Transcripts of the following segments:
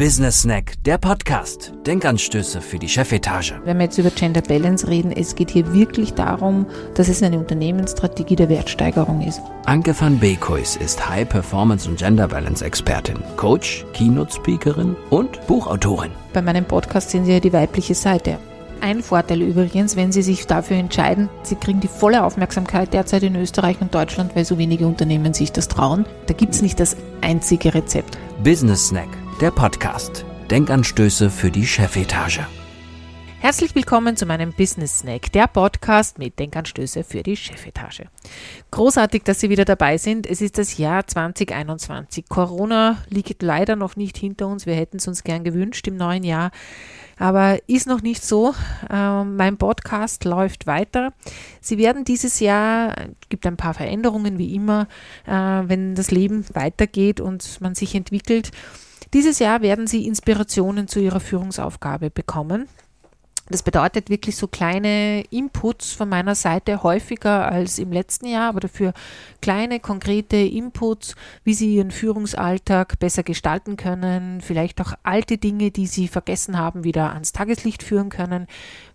Business Snack, der Podcast. Denkanstöße für die Chefetage. Wenn wir jetzt über Gender Balance reden, es geht hier wirklich darum, dass es eine Unternehmensstrategie der Wertsteigerung ist. Anke van Beekhuis ist High Performance und Gender Balance Expertin, Coach, Keynote Speakerin und Buchautorin. Bei meinem Podcast sehen Sie ja die weibliche Seite. Ein Vorteil übrigens, wenn Sie sich dafür entscheiden, Sie kriegen die volle Aufmerksamkeit derzeit in Österreich und Deutschland, weil so wenige Unternehmen sich das trauen. Da gibt es nicht das einzige Rezept. Business Snack, der Podcast. Denkanstöße für die Chefetage. Herzlich willkommen zu meinem Business Snack, der Podcast mit Denkanstöße für die Chefetage. Großartig, dass Sie wieder dabei sind. Es ist das Jahr 2021. Corona liegt leider noch nicht hinter uns. Wir hätten es uns gern gewünscht im neuen Jahr. Aber ist noch nicht so. Ähm, mein Podcast läuft weiter. Sie werden dieses Jahr, es gibt ein paar Veränderungen wie immer, äh, wenn das Leben weitergeht und man sich entwickelt. Dieses Jahr werden Sie Inspirationen zu Ihrer Führungsaufgabe bekommen. Das bedeutet wirklich so kleine Inputs von meiner Seite häufiger als im letzten Jahr, aber dafür kleine, konkrete Inputs, wie Sie Ihren Führungsalltag besser gestalten können, vielleicht auch alte Dinge, die Sie vergessen haben, wieder ans Tageslicht führen können.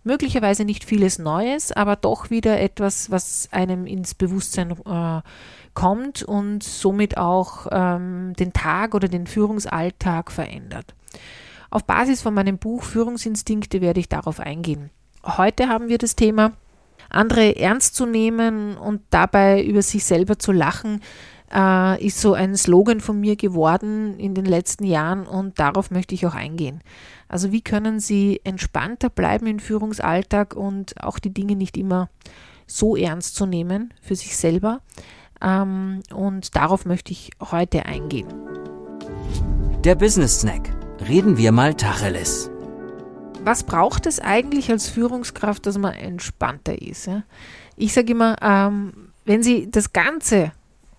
Möglicherweise nicht vieles Neues, aber doch wieder etwas, was einem ins Bewusstsein äh, kommt und somit auch ähm, den Tag oder den Führungsalltag verändert. Auf Basis von meinem Buch Führungsinstinkte werde ich darauf eingehen. Heute haben wir das Thema, andere ernst zu nehmen und dabei über sich selber zu lachen, äh, ist so ein Slogan von mir geworden in den letzten Jahren und darauf möchte ich auch eingehen. Also wie können Sie entspannter bleiben im Führungsalltag und auch die Dinge nicht immer so ernst zu nehmen für sich selber? Ähm, und darauf möchte ich heute eingehen. Der Business Snack Reden wir mal Tacheles. Was braucht es eigentlich als Führungskraft, dass man entspannter ist? Ich sage immer, ähm, wenn Sie das Ganze,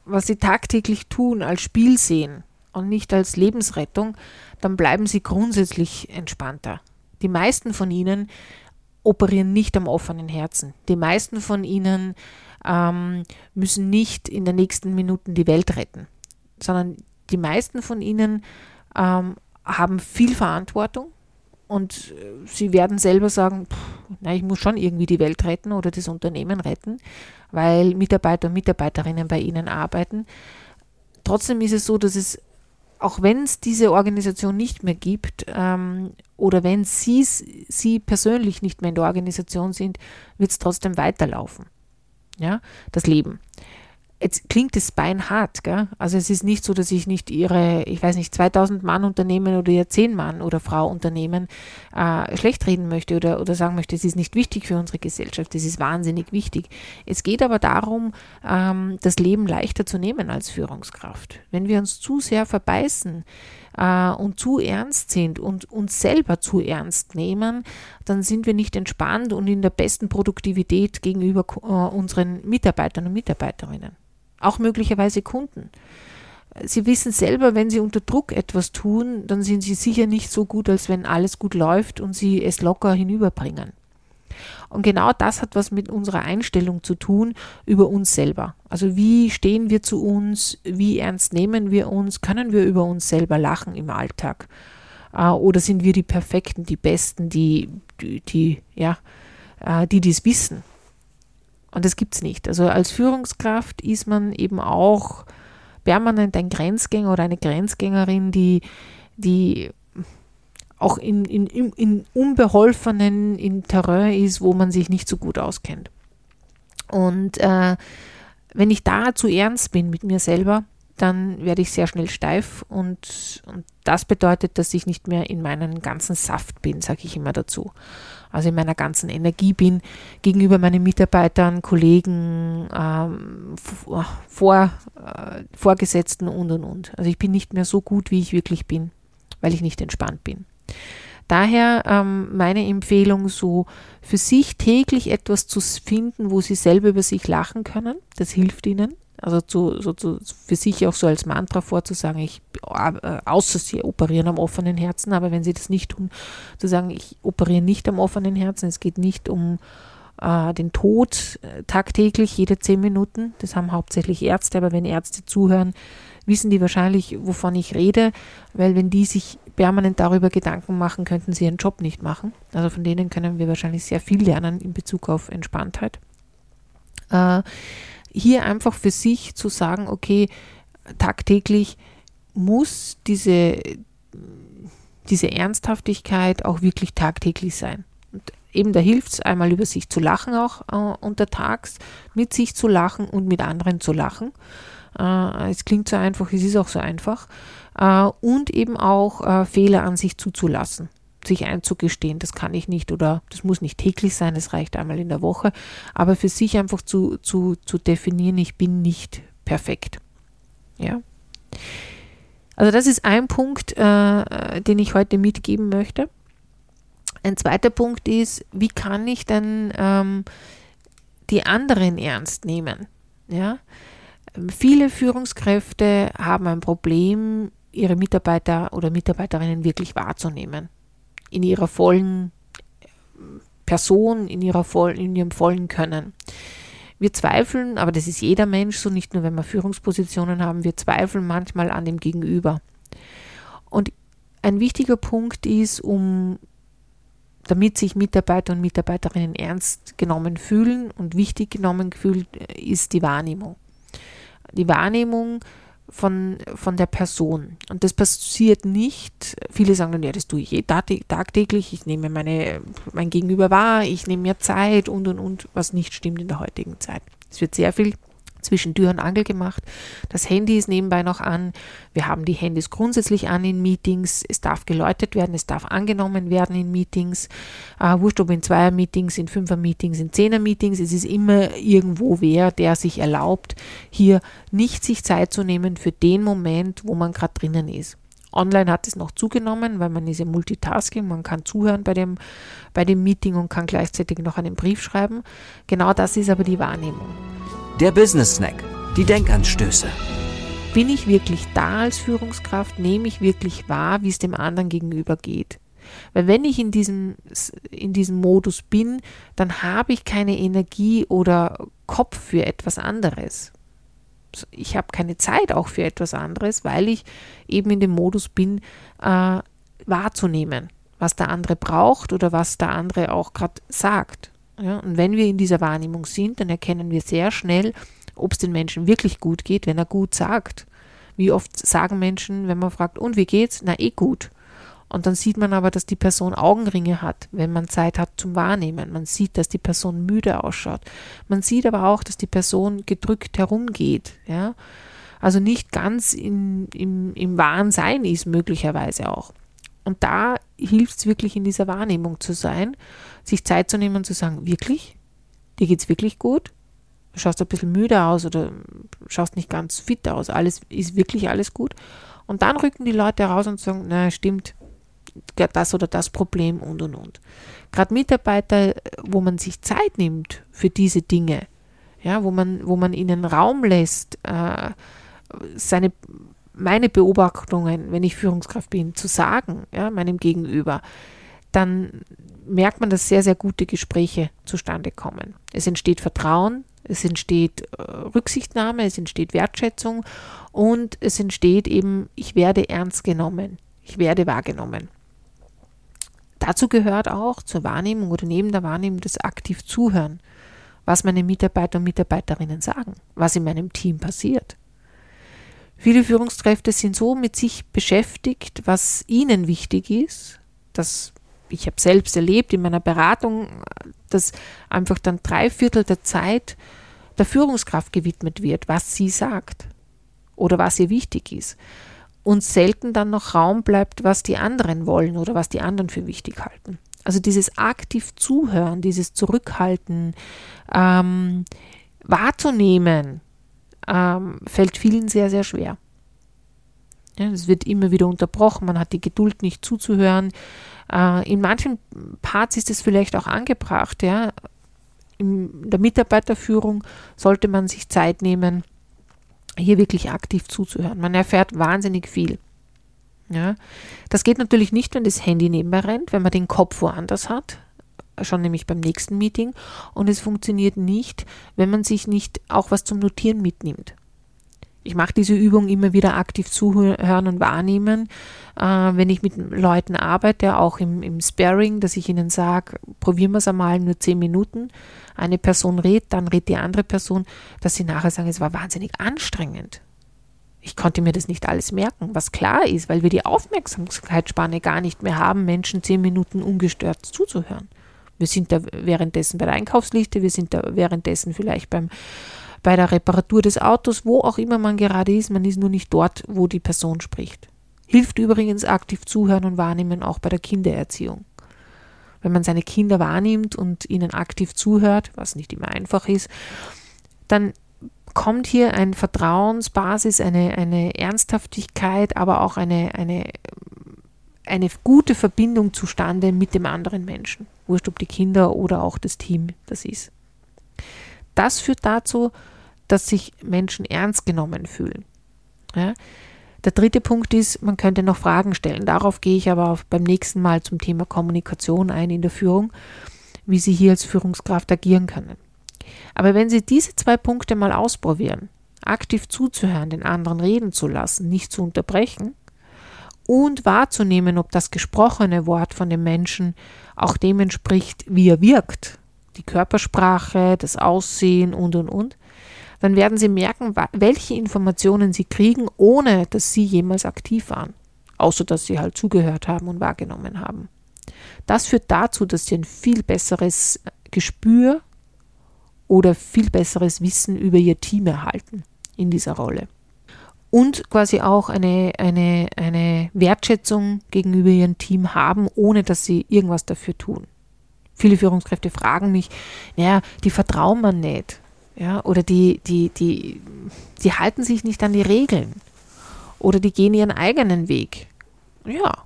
was Sie tagtäglich tun, als Spiel sehen und nicht als Lebensrettung, dann bleiben Sie grundsätzlich entspannter. Die meisten von Ihnen operieren nicht am offenen Herzen. Die meisten von Ihnen ähm, müssen nicht in den nächsten Minuten die Welt retten, sondern die meisten von Ihnen ähm, haben viel Verantwortung und äh, sie werden selber sagen, na, ich muss schon irgendwie die Welt retten oder das Unternehmen retten, weil Mitarbeiter und Mitarbeiterinnen bei ihnen arbeiten. Trotzdem ist es so, dass es, auch wenn es diese Organisation nicht mehr gibt ähm, oder wenn sie, sie persönlich nicht mehr in der Organisation sind, wird es trotzdem weiterlaufen. Ja, das Leben jetzt klingt es beinhart, gell? Also es ist nicht so, dass ich nicht ihre, ich weiß nicht, 2000 Mann Unternehmen oder ihr 10 Mann oder Frau Unternehmen äh, schlecht reden möchte oder, oder sagen möchte, es ist nicht wichtig für unsere Gesellschaft, es ist wahnsinnig wichtig. Es geht aber darum, ähm, das Leben leichter zu nehmen als Führungskraft. Wenn wir uns zu sehr verbeißen, äh, und zu ernst sind und uns selber zu ernst nehmen, dann sind wir nicht entspannt und in der besten Produktivität gegenüber äh, unseren Mitarbeitern und Mitarbeiterinnen auch möglicherweise Kunden. Sie wissen selber, wenn Sie unter Druck etwas tun, dann sind Sie sicher nicht so gut, als wenn alles gut läuft und Sie es locker hinüberbringen. Und genau das hat was mit unserer Einstellung zu tun über uns selber. Also wie stehen wir zu uns, wie ernst nehmen wir uns, können wir über uns selber lachen im Alltag? Äh, oder sind wir die Perfekten, die Besten, die, die, die ja, äh, die dies wissen? Und das gibt es nicht. Also als Führungskraft ist man eben auch permanent ein Grenzgänger oder eine Grenzgängerin, die, die auch in, in, in unbeholfenen, in Terrain ist, wo man sich nicht so gut auskennt. Und äh, wenn ich da zu ernst bin mit mir selber, dann werde ich sehr schnell steif und, und das bedeutet, dass ich nicht mehr in meinem ganzen Saft bin, sage ich immer dazu also in meiner ganzen Energie bin gegenüber meinen Mitarbeitern, Kollegen, ähm, vor, äh, Vorgesetzten und und und. Also ich bin nicht mehr so gut, wie ich wirklich bin, weil ich nicht entspannt bin. Daher ähm, meine Empfehlung, so für sich täglich etwas zu finden, wo sie selber über sich lachen können. Das hilft ihnen. Also zu, so zu, für sich auch so als Mantra vorzusagen, ich, äh, außer sie operieren am offenen Herzen, aber wenn sie das nicht tun, zu sagen, ich operiere nicht am offenen Herzen, es geht nicht um äh, den Tod äh, tagtäglich, jede zehn Minuten, das haben hauptsächlich Ärzte, aber wenn Ärzte zuhören, wissen die wahrscheinlich, wovon ich rede, weil wenn die sich permanent darüber Gedanken machen, könnten sie ihren Job nicht machen. Also von denen können wir wahrscheinlich sehr viel lernen in Bezug auf Entspanntheit. Äh, hier einfach für sich zu sagen, okay, tagtäglich muss diese, diese Ernsthaftigkeit auch wirklich tagtäglich sein. Und eben da hilft es einmal über sich zu lachen auch äh, untertags, mit sich zu lachen und mit anderen zu lachen. Äh, es klingt so einfach, es ist auch so einfach. Äh, und eben auch äh, Fehler an sich zuzulassen sich einzugestehen, das kann ich nicht oder das muss nicht täglich sein, es reicht einmal in der Woche, aber für sich einfach zu, zu, zu definieren, ich bin nicht perfekt. Ja. Also das ist ein Punkt, äh, den ich heute mitgeben möchte. Ein zweiter Punkt ist, wie kann ich denn ähm, die anderen ernst nehmen? Ja? Viele Führungskräfte haben ein Problem, ihre Mitarbeiter oder Mitarbeiterinnen wirklich wahrzunehmen. In ihrer vollen Person, in, ihrer vollen, in ihrem vollen Können. Wir zweifeln, aber das ist jeder Mensch so, nicht nur wenn wir Führungspositionen haben, wir zweifeln manchmal an dem Gegenüber. Und ein wichtiger Punkt ist, um damit sich Mitarbeiter und Mitarbeiterinnen ernst genommen fühlen und wichtig genommen fühlen, ist die Wahrnehmung. Die Wahrnehmung von, von der Person. Und das passiert nicht. Viele sagen dann, ja, das tue ich eh tagtäglich, ich nehme meine, mein Gegenüber wahr, ich nehme mir Zeit und und und, was nicht stimmt in der heutigen Zeit. Es wird sehr viel zwischen Tür und Angel gemacht. Das Handy ist nebenbei noch an. Wir haben die Handys grundsätzlich an in Meetings. Es darf geläutet werden, es darf angenommen werden in Meetings. Äh, wurscht ob in Zweier-Meetings, in Fünfer-Meetings, in Zehner-Meetings. Es ist immer irgendwo wer, der sich erlaubt, hier nicht sich Zeit zu nehmen für den Moment, wo man gerade drinnen ist. Online hat es noch zugenommen, weil man ist ja Multitasking, man kann zuhören bei dem, bei dem Meeting und kann gleichzeitig noch einen Brief schreiben. Genau das ist aber die Wahrnehmung. Der Business Snack. Die Denkanstöße. Bin ich wirklich da als Führungskraft? Nehme ich wirklich wahr, wie es dem anderen gegenüber geht? Weil wenn ich in diesem, in diesem Modus bin, dann habe ich keine Energie oder Kopf für etwas anderes. Ich habe keine Zeit auch für etwas anderes, weil ich eben in dem Modus bin, äh, wahrzunehmen, was der andere braucht oder was der andere auch gerade sagt. Ja, und wenn wir in dieser Wahrnehmung sind, dann erkennen wir sehr schnell, ob es den Menschen wirklich gut geht, wenn er gut sagt. Wie oft sagen Menschen, wenn man fragt, und wie geht's? Na, eh gut. Und dann sieht man aber, dass die Person Augenringe hat, wenn man Zeit hat zum Wahrnehmen. Man sieht, dass die Person müde ausschaut. Man sieht aber auch, dass die Person gedrückt herumgeht. Ja? Also nicht ganz in, im, im wahren ist, möglicherweise auch. Und da hilft es wirklich in dieser Wahrnehmung zu sein, sich Zeit zu nehmen und zu sagen, wirklich? Dir geht es wirklich gut? Du schaust ein bisschen müde aus oder schaust nicht ganz fit aus. Alles ist wirklich alles gut. Und dann rücken die Leute heraus und sagen, na stimmt, das oder das Problem und und und. Gerade Mitarbeiter, wo man sich Zeit nimmt für diese Dinge, ja, wo man, wo man ihnen Raum lässt, äh, seine meine Beobachtungen, wenn ich Führungskraft bin, zu sagen, ja, meinem Gegenüber, dann merkt man, dass sehr, sehr gute Gespräche zustande kommen. Es entsteht Vertrauen, es entsteht äh, Rücksichtnahme, es entsteht Wertschätzung und es entsteht eben, ich werde ernst genommen, ich werde wahrgenommen. Dazu gehört auch zur Wahrnehmung oder neben der Wahrnehmung das aktiv Zuhören, was meine Mitarbeiter und Mitarbeiterinnen sagen, was in meinem Team passiert. Viele Führungskräfte sind so mit sich beschäftigt, was ihnen wichtig ist, dass ich habe selbst erlebt in meiner Beratung, dass einfach dann drei Viertel der Zeit der Führungskraft gewidmet wird, was sie sagt oder was ihr wichtig ist. Und selten dann noch Raum bleibt, was die anderen wollen oder was die anderen für wichtig halten. Also dieses aktiv Zuhören, dieses Zurückhalten, ähm, wahrzunehmen, ähm, fällt vielen sehr, sehr schwer. Ja, es wird immer wieder unterbrochen, man hat die Geduld nicht zuzuhören. Äh, in manchen Parts ist es vielleicht auch angebracht. Ja. In der Mitarbeiterführung sollte man sich Zeit nehmen, hier wirklich aktiv zuzuhören. Man erfährt wahnsinnig viel. Ja. Das geht natürlich nicht, wenn das Handy nebenbei rennt, wenn man den Kopf woanders hat schon nämlich beim nächsten Meeting. Und es funktioniert nicht, wenn man sich nicht auch was zum Notieren mitnimmt. Ich mache diese Übung immer wieder aktiv zuhören und wahrnehmen, äh, wenn ich mit Leuten arbeite, auch im, im Sparring, dass ich ihnen sage, probieren wir es einmal nur zehn Minuten. Eine Person redet, dann redet die andere Person, dass sie nachher sagen, es war wahnsinnig anstrengend. Ich konnte mir das nicht alles merken, was klar ist, weil wir die Aufmerksamkeitsspanne gar nicht mehr haben, Menschen zehn Minuten ungestört zuzuhören. Wir sind da währenddessen bei der Einkaufsliste, wir sind da währenddessen vielleicht beim bei der Reparatur des Autos, wo auch immer man gerade ist, man ist nur nicht dort, wo die Person spricht. Hilft übrigens aktiv zuhören und wahrnehmen auch bei der Kindererziehung. Wenn man seine Kinder wahrnimmt und ihnen aktiv zuhört, was nicht immer einfach ist, dann kommt hier eine Vertrauensbasis, eine, eine Ernsthaftigkeit, aber auch eine, eine, eine gute Verbindung zustande mit dem anderen Menschen. Wurscht, ob die Kinder oder auch das Team das ist. Das führt dazu, dass sich Menschen ernst genommen fühlen. Ja? Der dritte Punkt ist, man könnte noch Fragen stellen. Darauf gehe ich aber beim nächsten Mal zum Thema Kommunikation ein in der Führung, wie Sie hier als Führungskraft agieren können. Aber wenn Sie diese zwei Punkte mal ausprobieren, aktiv zuzuhören, den anderen reden zu lassen, nicht zu unterbrechen und wahrzunehmen, ob das gesprochene Wort von dem Menschen auch dem entspricht, wie er wirkt, die Körpersprache, das Aussehen und und und, dann werden Sie merken, welche Informationen Sie kriegen, ohne dass Sie jemals aktiv waren, außer dass Sie halt zugehört haben und wahrgenommen haben. Das führt dazu, dass Sie ein viel besseres Gespür oder viel besseres Wissen über Ihr Team erhalten in dieser Rolle. Und quasi auch eine, eine, eine Wertschätzung gegenüber Ihrem Team haben, ohne dass Sie irgendwas dafür tun. Viele Führungskräfte fragen mich, naja, die vertrauen man nicht. Ja, oder die, die, die, die halten sich nicht an die Regeln. Oder die gehen ihren eigenen Weg. Ja,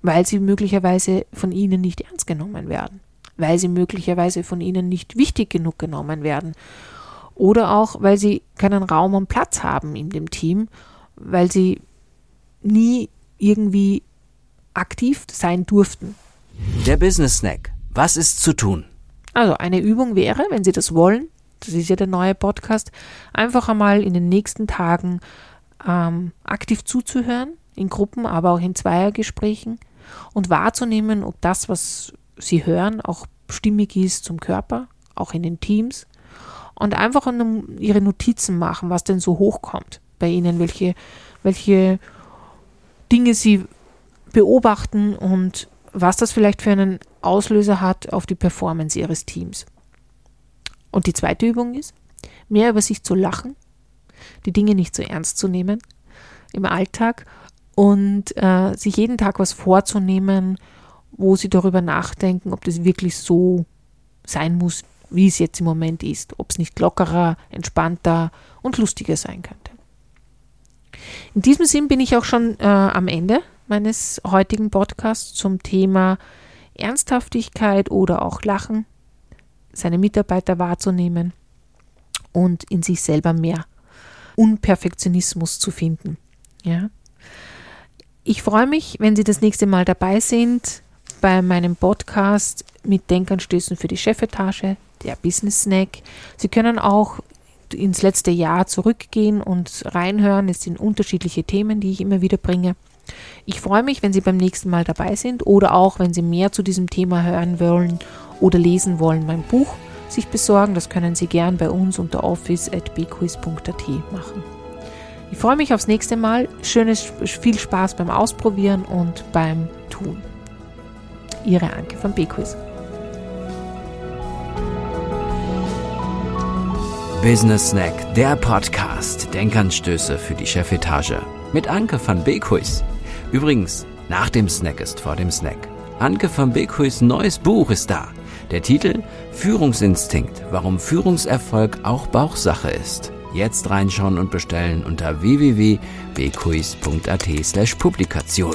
weil sie möglicherweise von ihnen nicht ernst genommen werden. Weil sie möglicherweise von ihnen nicht wichtig genug genommen werden. Oder auch, weil sie keinen Raum und Platz haben in dem Team, weil sie nie irgendwie aktiv sein durften. Der Business Snack. Was ist zu tun? Also eine Übung wäre, wenn Sie das wollen, das ist ja der neue Podcast, einfach einmal in den nächsten Tagen ähm, aktiv zuzuhören, in Gruppen, aber auch in Zweiergesprächen und wahrzunehmen, ob das, was sie hören, auch stimmig ist zum Körper, auch in den Teams und einfach ihre Notizen machen, was denn so hochkommt bei ihnen, welche, welche Dinge sie beobachten und was das vielleicht für einen Auslöser hat auf die Performance ihres Teams. Und die zweite Übung ist, mehr über sich zu lachen, die Dinge nicht so ernst zu nehmen im Alltag und äh, sich jeden Tag was vorzunehmen, wo sie darüber nachdenken, ob das wirklich so sein muss, wie es jetzt im Moment ist, ob es nicht lockerer, entspannter und lustiger sein könnte. In diesem Sinn bin ich auch schon äh, am Ende meines heutigen Podcasts zum Thema Ernsthaftigkeit oder auch Lachen seine Mitarbeiter wahrzunehmen und in sich selber mehr Unperfektionismus zu finden. Ja. Ich freue mich, wenn Sie das nächste Mal dabei sind bei meinem Podcast mit Denkanstößen für die Chefetage, der Business Snack. Sie können auch ins letzte Jahr zurückgehen und reinhören. Es sind unterschiedliche Themen, die ich immer wieder bringe. Ich freue mich, wenn Sie beim nächsten Mal dabei sind oder auch, wenn Sie mehr zu diesem Thema hören wollen oder lesen wollen, mein Buch sich besorgen. Das können Sie gern bei uns unter office.bquiz.at machen. Ich freue mich aufs nächste Mal. Schönes, viel Spaß beim Ausprobieren und beim Tun. Ihre Anke von Bquiz. Business Snack, der Podcast. Denkanstöße für die Chefetage. Mit Anke van Beekhuis. Übrigens, nach dem Snack ist vor dem Snack. Anke van Beekhuis neues Buch ist da. Der Titel Führungsinstinkt, warum Führungserfolg auch Bauchsache ist. Jetzt reinschauen und bestellen unter www.bkuis.at slash Publikation.